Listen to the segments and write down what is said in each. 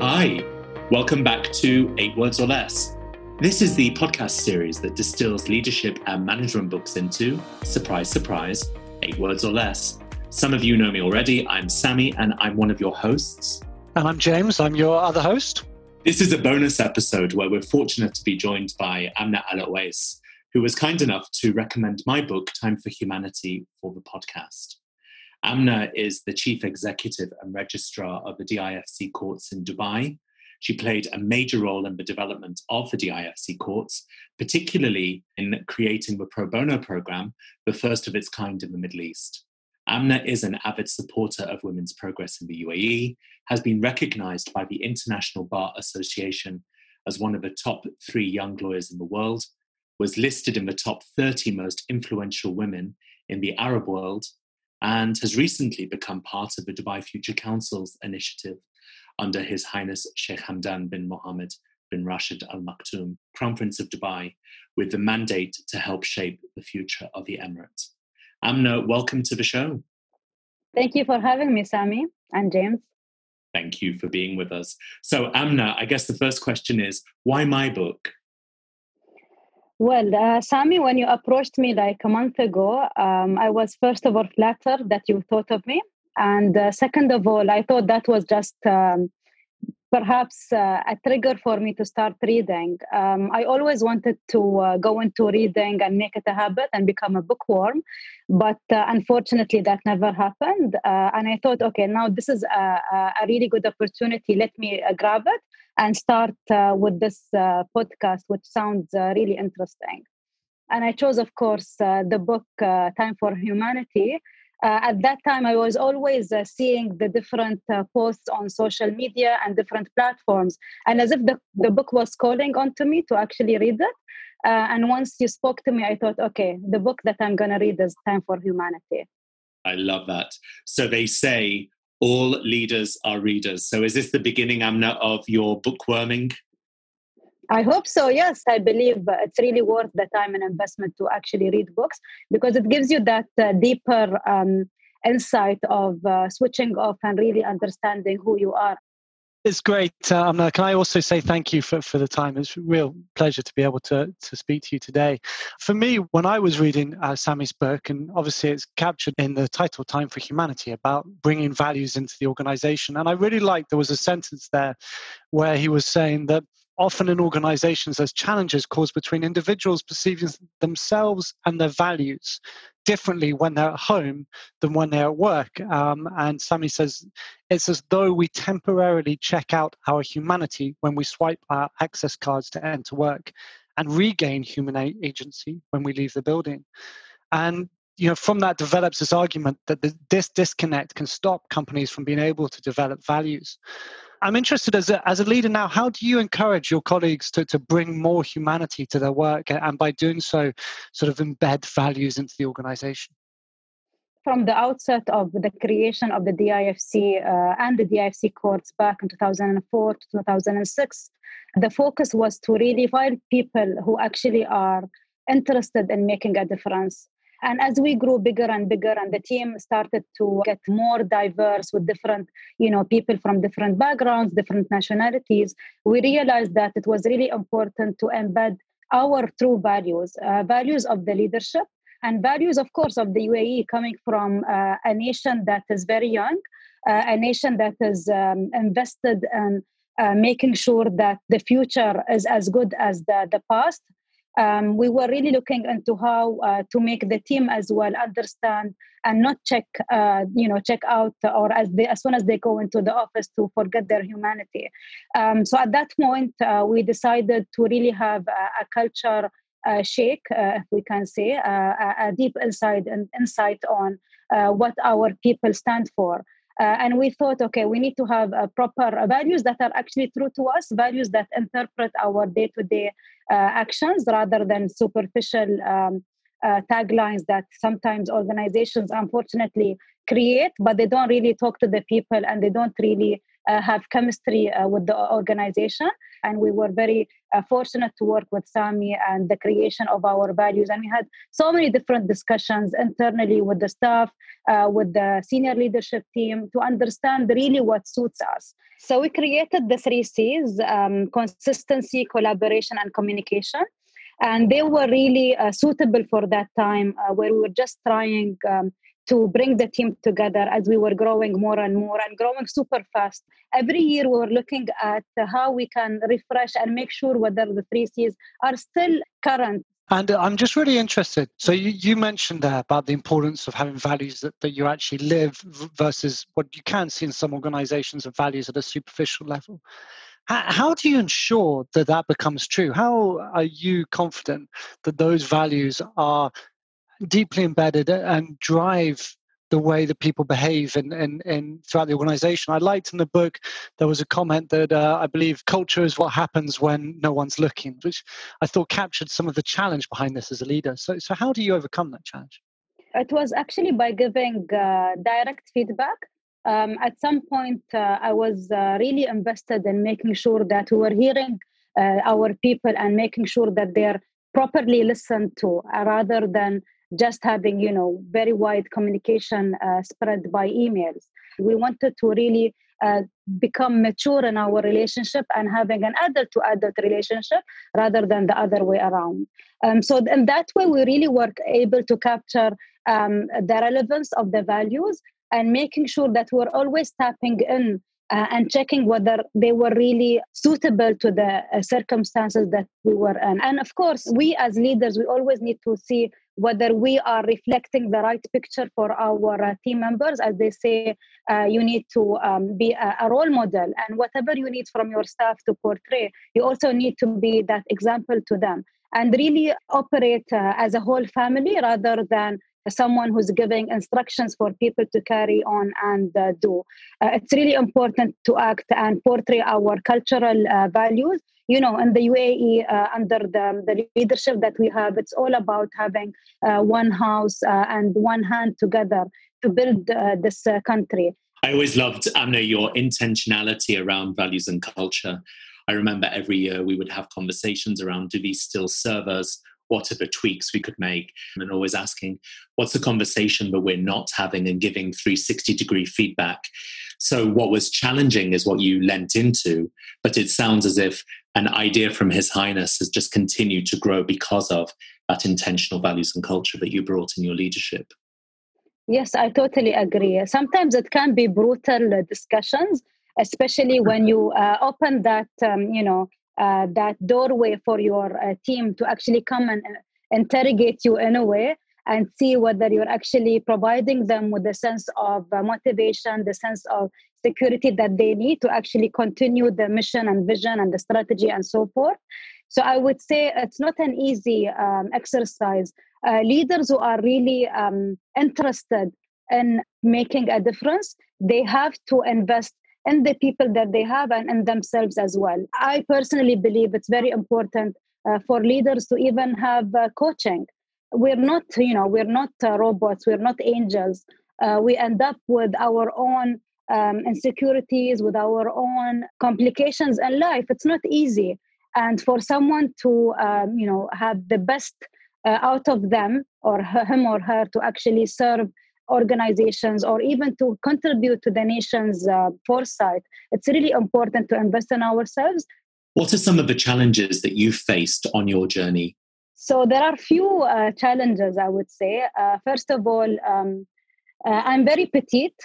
Hi, welcome back to Eight Words or Less. This is the podcast series that distills leadership and management books into, surprise, surprise, eight words or less. Some of you know me already. I'm Sammy and I'm one of your hosts. And I'm James, I'm your other host. This is a bonus episode where we're fortunate to be joined by Amna Al who was kind enough to recommend my book, Time for Humanity, for the podcast. Amna is the chief executive and registrar of the DIFC courts in Dubai. She played a major role in the development of the DIFC courts, particularly in creating the pro bono program, the first of its kind in the Middle East. Amna is an avid supporter of women's progress in the UAE, has been recognized by the International Bar Association as one of the top three young lawyers in the world, was listed in the top 30 most influential women in the Arab world, and has recently become part of the Dubai Future Council's initiative under His Highness Sheikh Hamdan bin Mohammed bin Rashid Al Maktoum, Crown Prince of Dubai, with the mandate to help shape the future of the Emirates. Amna, welcome to the show. Thank you for having me, Sami and James. Thank you for being with us. So, Amna, I guess the first question is why my book? Well, uh, Sami, when you approached me like a month ago, um, I was first of all flattered that you thought of me. And uh, second of all, I thought that was just um, perhaps uh, a trigger for me to start reading. Um, I always wanted to uh, go into reading and make it a habit and become a bookworm, but uh, unfortunately that never happened. Uh, and I thought, okay, now this is a, a really good opportunity. Let me uh, grab it and start uh, with this podcast, which sounds really interesting. And I chose, of course, the book Time for Humanity uh, at that time i was always uh, seeing the different uh, posts on social media and different platforms and as if the, the book was calling onto me to actually read it. Uh, and once you spoke to me i thought okay the book that i'm going to read is time for humanity. I love that. So they say all leaders are readers. So is this the beginning amna of your bookworming I hope so. Yes, I believe it's really worth the time and investment to actually read books because it gives you that uh, deeper um, insight of uh, switching off and really understanding who you are. It's great. Um, can I also say thank you for, for the time? It's a real pleasure to be able to, to speak to you today. For me, when I was reading uh, Sammy's book, and obviously it's captured in the title Time for Humanity about bringing values into the organization. And I really liked there was a sentence there where he was saying that often in organizations there's challenges caused between individuals perceiving themselves and their values differently when they're at home than when they're at work. Um, and sammy says it's as though we temporarily check out our humanity when we swipe our access cards to enter work and regain human agency when we leave the building. And you know from that develops this argument that this disconnect can stop companies from being able to develop values I'm interested as a, as a leader now, how do you encourage your colleagues to, to bring more humanity to their work and by doing so, sort of embed values into the organization? From the outset of the creation of the DIFC uh, and the DIFC courts back in 2004 to 2006, the focus was to really find people who actually are interested in making a difference and as we grew bigger and bigger, and the team started to get more diverse with different, you know, people from different backgrounds, different nationalities, we realized that it was really important to embed our true values, uh, values of the leadership, and values, of course, of the UAE coming from uh, a nation that is very young, uh, a nation that is um, invested in uh, making sure that the future is as good as the, the past um, we were really looking into how uh, to make the team as well understand and not check uh, you know check out or as they as soon as they go into the office to forget their humanity. Um, so at that point uh, we decided to really have a, a culture uh, shake uh, if we can say uh, a, deep insight and insight on what our people stand for uh, and we thought, okay, we need to have uh, proper values that are actually true to us, values that interpret our day to day actions rather than superficial um, uh, taglines that sometimes organizations unfortunately create, but they don't really talk to the people and they don't really have chemistry uh, with the organization. And we were very uh, fortunate to work with Sami and the creation of our values. And we had so many different discussions internally with the staff, uh, with the senior leadership team to understand really what suits us. So we created the three C's um, consistency, collaboration, and communication and they were really uh, suitable for that time uh, where we were just trying um, to bring the team together as we were growing more and more and growing super fast. Every year, we were looking at how we can refresh and make sure whether the three C's are still current. And uh, I'm just really interested. So, you, you mentioned there about the importance of having values that, that you actually live versus what you can see in some organizations of values at a superficial level. How do you ensure that that becomes true? How are you confident that those values are deeply embedded and drive the way that people behave and and and throughout the organization. I liked in the book there was a comment that uh, I believe culture is what happens when no one's looking, which I thought captured some of the challenge behind this as a leader. So, so how do you overcome that challenge? It was actually by giving uh, direct feedback um, at some point uh, i was uh, really invested in making sure that we were hearing uh, our people and making sure that they're properly listened to uh, rather than just having you know very wide communication uh, spread by emails we wanted to really uh, become mature in our relationship and having an adult to adult relationship rather than the other way around. Um, so, in that way, we really were able to capture um, the relevance of the values and making sure that we're always tapping in uh, and checking whether they were really suitable to the uh, circumstances that we were in. And of course, we as leaders, we always need to see whether we are reflecting the right picture for our uh, team members. As they say, uh, you need to um, be a, a, role model, and whatever you need from your staff to portray, you also need to be that example to them and really operate uh, as a whole family rather than someone who's giving instructions for people to carry on and uh, do. Uh, it's really important to act and portray our cultural uh, values. You know, in the UAE, uh, under the, the leadership that we have, it's all about having uh, one house uh, and one hand together to build this country. I always loved, Amna, your intentionality around values and culture. I remember every year we would have conversations around do these still serve us? what are the tweaks we could make and always asking what's the conversation that we're not having and giving 360 degree feedback so what was challenging is what you lent into but it sounds as if an idea from his highness has just continued to grow because of that intentional values and culture that you brought in your leadership. Yes i totally agree. Sometimes it can be brutal discussions especially when you uh, open that um, you know uh, that doorway for your uh, team to actually come and uh, interrogate you in a way and see whether you're actually providing them with the sense of uh, motivation, the sense of security that they need to actually continue the mission and vision and the strategy and so forth. So I would say it's not an easy um, exercise. Uh, leaders who are really um, interested in making a difference, they have to invest in the people that they have and in themselves as well. I personally believe it's very important uh, for leaders to even have uh, coaching. We're not, you know, we're not uh, robots, we're not angels. Uh, we end up with our own um, insecurities, with our own complications in life. It's not easy. And for someone to, um, you know, have the best uh, out of them or him or her to actually serve organizations or even to contribute to the nation's uh, foresight, it's really important to invest in ourselves. What are some of the challenges that you faced on your journey? So there are few uh, challenges, I would say. Uh, first of all, um, uh, I'm very petite,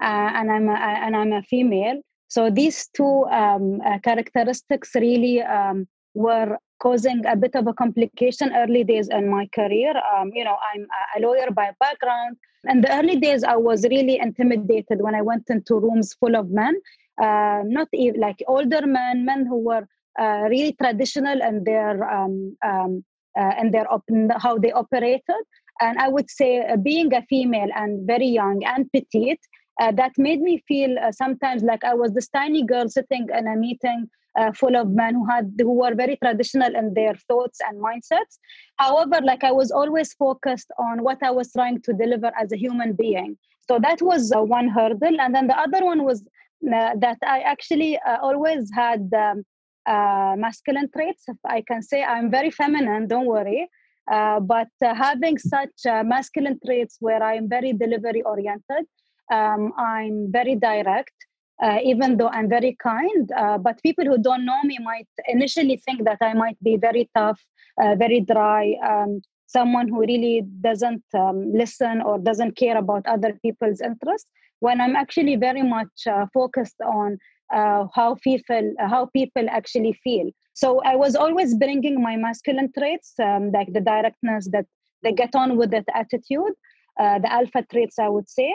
uh, and I'm a, and I'm a female. So these two um, uh, characteristics really um, were causing a bit of a complication early days in my career. Um, you know, I'm a lawyer by background. In the early days, I was really intimidated when I went into rooms full of men, uh, not even like older men, men who were uh, really traditional in their um, um, uh, in their op- how they operated. And I would say, uh, being a female and very young and petite, uh, that made me feel uh, sometimes like I was this tiny girl sitting in a meeting uh, full of men who had who were very traditional in their thoughts and mindsets. However like i was always focused on what i was trying to deliver as a human being. So that was uh, one hurdle. And then the other one was that I actually uh, always had um, uh, masculine traits. I can say I'm very feminine, don't worry. Uh, but uh, having such uh, masculine traits where I'm very delivery oriented, um, I'm very direct, uh, even though I'm very kind. but people who don't know me might initially think that I might be very tough, very dry, um, someone who really doesn't um, listen or doesn't care about other people's interests when i'm actually very much uh, focused on uh, how people how people actually feel so i was always bringing my masculine traits um, like the directness that they get on with that attitude uh, the alpha traits i would say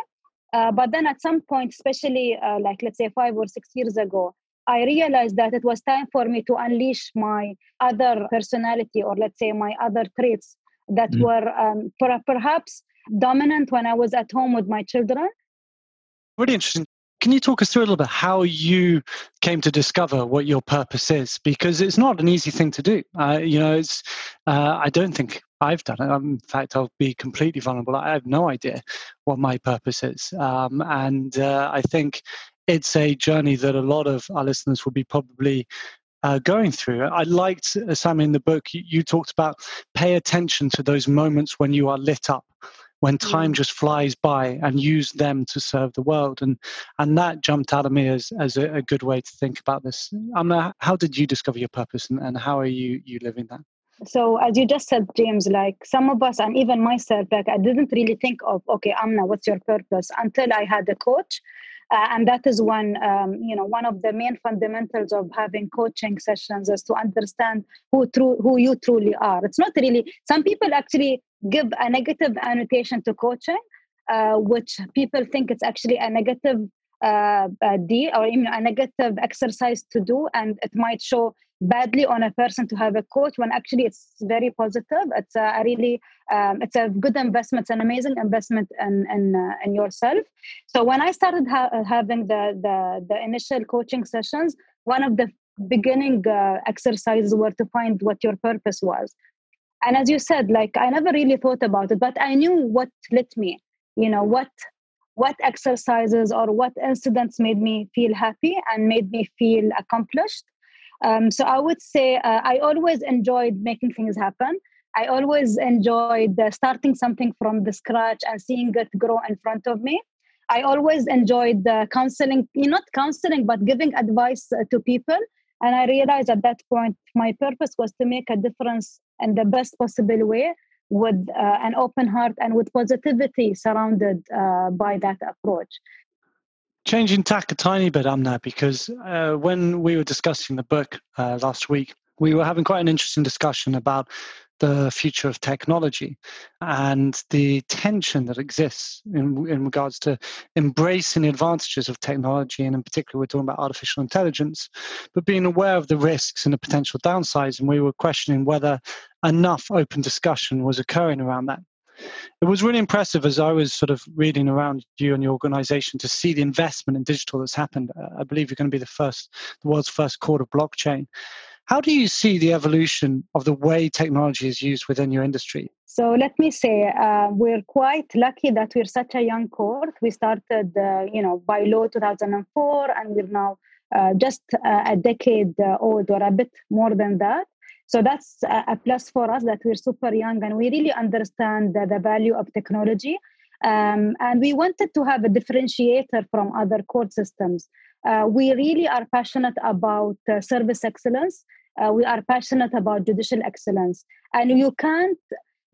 uh, but then at some point especially uh, like let's say five or six years ago I realized that it was time for me to unleash my other personality or let's say my other traits that mm. were um, per- perhaps dominant when I was at home with my children. Really interesting. Can you talk us through a little bit how you came to discover what your purpose is? Because it's not an easy thing to do. Uh, you know, it's. Uh, I don't think I've done it. In fact, I'll be completely vulnerable. I have no idea what my purpose is, um, and uh, I think it's a journey that a lot of our listeners will be probably uh, going through. I liked, uh, Sam, in the book, you, you, talked about pay attention to those moments when you are lit up, when time mm. just flies by, and use them to serve the world. And and that jumped out of me as as a, a good way to think about this. Amna, how did you discover your purpose, and, and how are you you living that? So as you just said, James, like some of us, and even myself, like I didn't really think of, okay, Amna, what's your purpose? Until I had a coach uh, and that is one, um, you know, one of the main fundamentals of having coaching sessions is to understand who true, who you truly are. It's not really. Some people actually give a negative annotation to coaching, uh, which people think it's actually a negative uh, or even a negative exercise to do, and it might show badly on a person to have a coach when actually it's very positive. It's a really um, it's a good investment it's an amazing investment in in, uh, in yourself. So when i started ha- having the, the the initial coaching sessions one of the beginning uh, exercises were to find what your purpose was and as you said like i never really thought about it but i knew what lit me you know what what exercises or what incidents made me feel happy and made me feel accomplished um, so I would say uh, I always enjoyed making things happen. I always enjoyed uh, starting something from the scratch and seeing it grow in front of me. I always enjoyed uh, counseling, not counseling, but giving advice uh, to people. And I realized at that point, my purpose was to make a difference in the best possible way with uh, an open heart and with positivity surrounded uh, by that approach. Changing tack a tiny bit that because uh, when we were discussing the book uh, last week, we were having quite an interesting discussion about the future of technology and the tension that exists in, in regards to embracing the advantages of technology. And in particular, we're talking about artificial intelligence, but being aware of the risks and the potential downsides. And we were questioning whether enough open discussion was occurring around that it was really impressive as I was sort of reading around you and your organization to see the investment in digital that's happened. Uh, I believe you're going to be the first, the world's first court of blockchain. How do you see the evolution of the way technology is used within your industry? So let me say, uh, we're quite lucky that we're such a young cohort. We started, uh, you know, by law 2004, and we're now uh, just uh, a decade uh, old or a bit more than that. So that's a plus for us that we're super young and we really understand the value of technology. Um, and we wanted to have a differentiator from other court systems. Uh, we really are passionate about uh, service excellence. Uh, we are passionate about judicial excellence. And you can't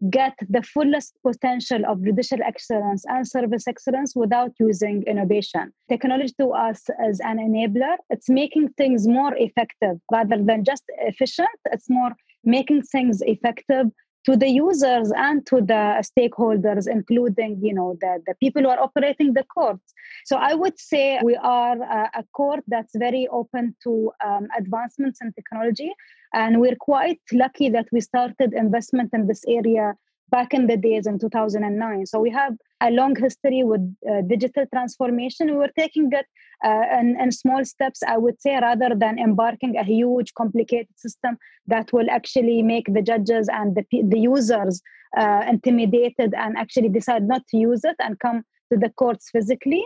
get the fullest potential of judicial excellence and service excellence without using innovation. Technology to us is an enabler. It's making things more effective rather than just efficient. It's more making things effective to the users and to the stakeholders including you know the, the people who are operating the courts so i would say we are a, a court that's very open to um, advancements in technology and we're quite lucky that we started investment in this area back in the days in 2009. So we have a long history with uh, digital transformation. We were taking it uh, in, in, small steps, I would say, rather than embarking a huge, complicated system that will actually make the judges and the, the users uh, intimidated and actually decide not to use it and come to the courts physically.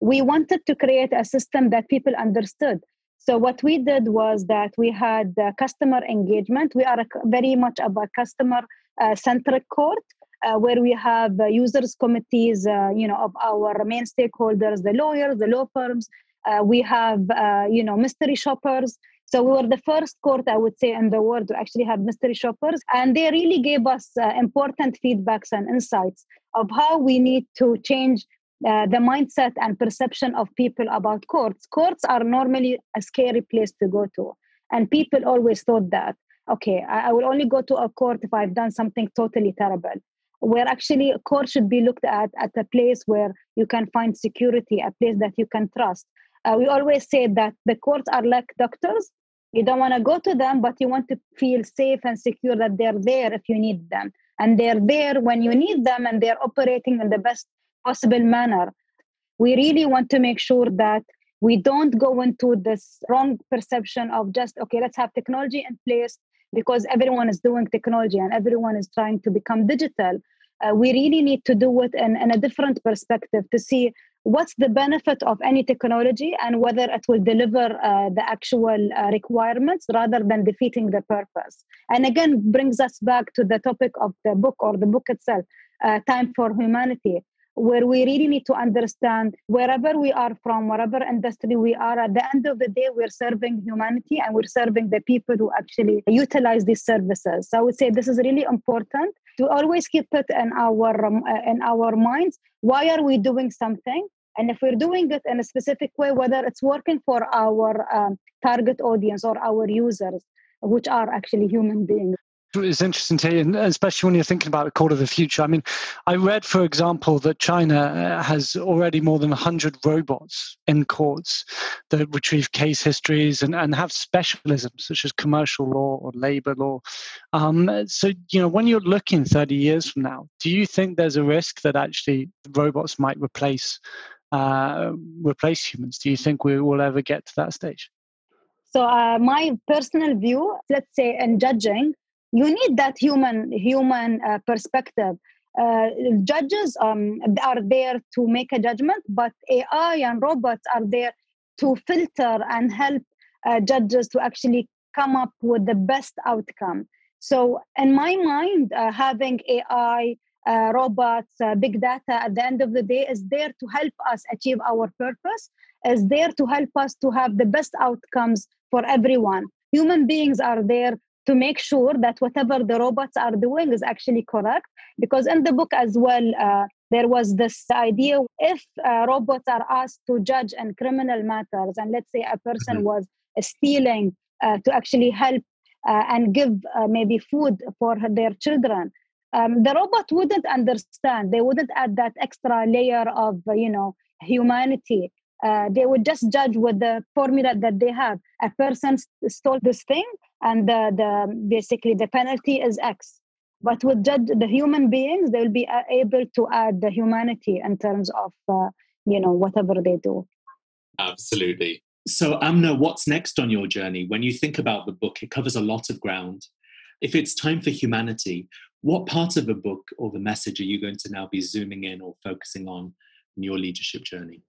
we wanted to create a system that people understood. So what we did was that we had customer engagement. We are a, very much a customer uh, centric court. Uh, where we have uh, users committees, uh, you know, of our main stakeholders, the lawyers, the law firms. Uh, we have, uh, you know, mystery shoppers. So we were the first court, I would say, in the world to actually have mystery shoppers, and they really gave us important feedbacks and insights of how we need to change uh, the mindset and perception of people about courts. Courts are normally a scary place to go to. And people always thought that, okay, I, I will only go to a court if I've done something totally terrible. Where actually a court should be looked at at a place where you can find security, a place that you can trust. Uh, we always say that the courts are like doctors. You don't want to go to them, but you want to feel safe and secure that they're there if you need them. And they're there when you need them and they're operating in the best possible manner. We really want to make sure that we don't go into this wrong perception of just, okay, let's have technology in place because everyone is doing technology and everyone is trying to become digital. Uh, we really need to do it in, in a different perspective to see what's the benefit of any technology and whether it will deliver uh, the actual uh, requirements rather than defeating the purpose. And again, brings us back to the topic of the book or the book itself, uh, Time for Humanity where we really need to understand wherever we are from, whatever industry we are, at the end of the day, we're serving humanity and we're serving the people who actually utilize these services. So I would say this is really important to always keep it in our um, uh, in our minds. Why are we doing something? And if we're doing it in a specific way, whether it's working for our um, target audience or our users, which are actually human beings it's interesting to hear, and especially when you're thinking about the court of the future. I mean, I read, for example, that China uh, has already more than 100 robots in courts that retrieve case histories and, and have specialisms such as commercial law or labor law. Um, so, you know, when you're looking 30 years from now, do you think there's a risk that actually robots might replace uh, replace humans? Do you think we will ever get to that stage? So, uh, my personal view, let's say, in judging, you need that human human uh, perspective. Uh, judges um, are there to make a judgment but ai and robots are there to filter and help uh, judges to actually come up with the best outcome. So in my mind uh, having ai uh, robots uh, big data at the end of the day is there to help us achieve our purpose is there to help us to have the best outcomes for everyone. Human beings are there to make sure that whatever the robots are doing is actually correct. Because in the book as well, uh, there was this idea if uh, robots are asked to judge in criminal matters, and let's say a person mm-hmm. was stealing uh, to actually help uh, and give uh, maybe food for their children. Um, the robot wouldn't understand. They wouldn't add that extra layer of, you know, humanity. Uh, they would just judge with the formula that they have. A person stole this thing, and the, the basically the penalty is X. But with judge the human beings, they will be uh, able to add the humanity in terms of uh, you know whatever they do. Absolutely. So, Amna, what's next on your journey? When you think about the book, it covers a lot of ground. If it's time for humanity, what part of the book or the message are you going to now be zooming in or focusing on in your leadership journey?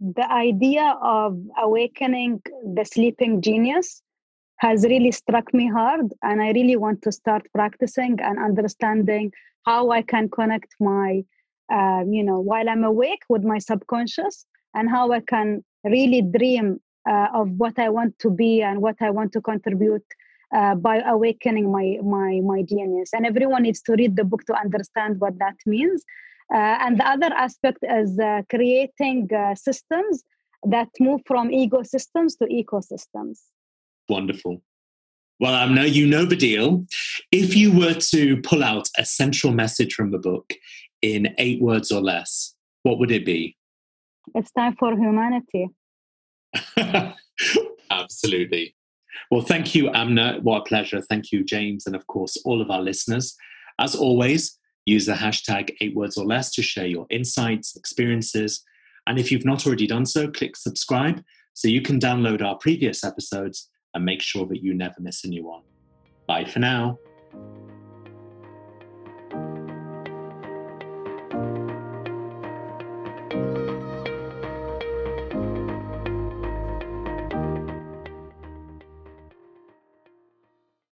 The idea of awakening the sleeping genius has really struck me hard and i really want to start practicing and understanding how i can connect my uh, you know while i'm awake with my subconscious and how i can really dream uh, of what i want to be and what i want to contribute uh, by awakening my my my genius. And everyone needs to read the book to understand what that means and the other aspect is uh, creating uh, systems that move from egosystems to ecosystems Wonderful. Well, I know you know the deal. If you were to pull out a central message from the book in eight words or less, what would it be? It's time for humanity. Absolutely. Well, thank you, Amna. What a pleasure. Thank you, James, and of course, all of our listeners. As always, use the hashtag eight words or less to share your insights, experiences. And if you've not already done so, click subscribe so you can download our previous episodes and make sure that you never miss a new one. Bye for now.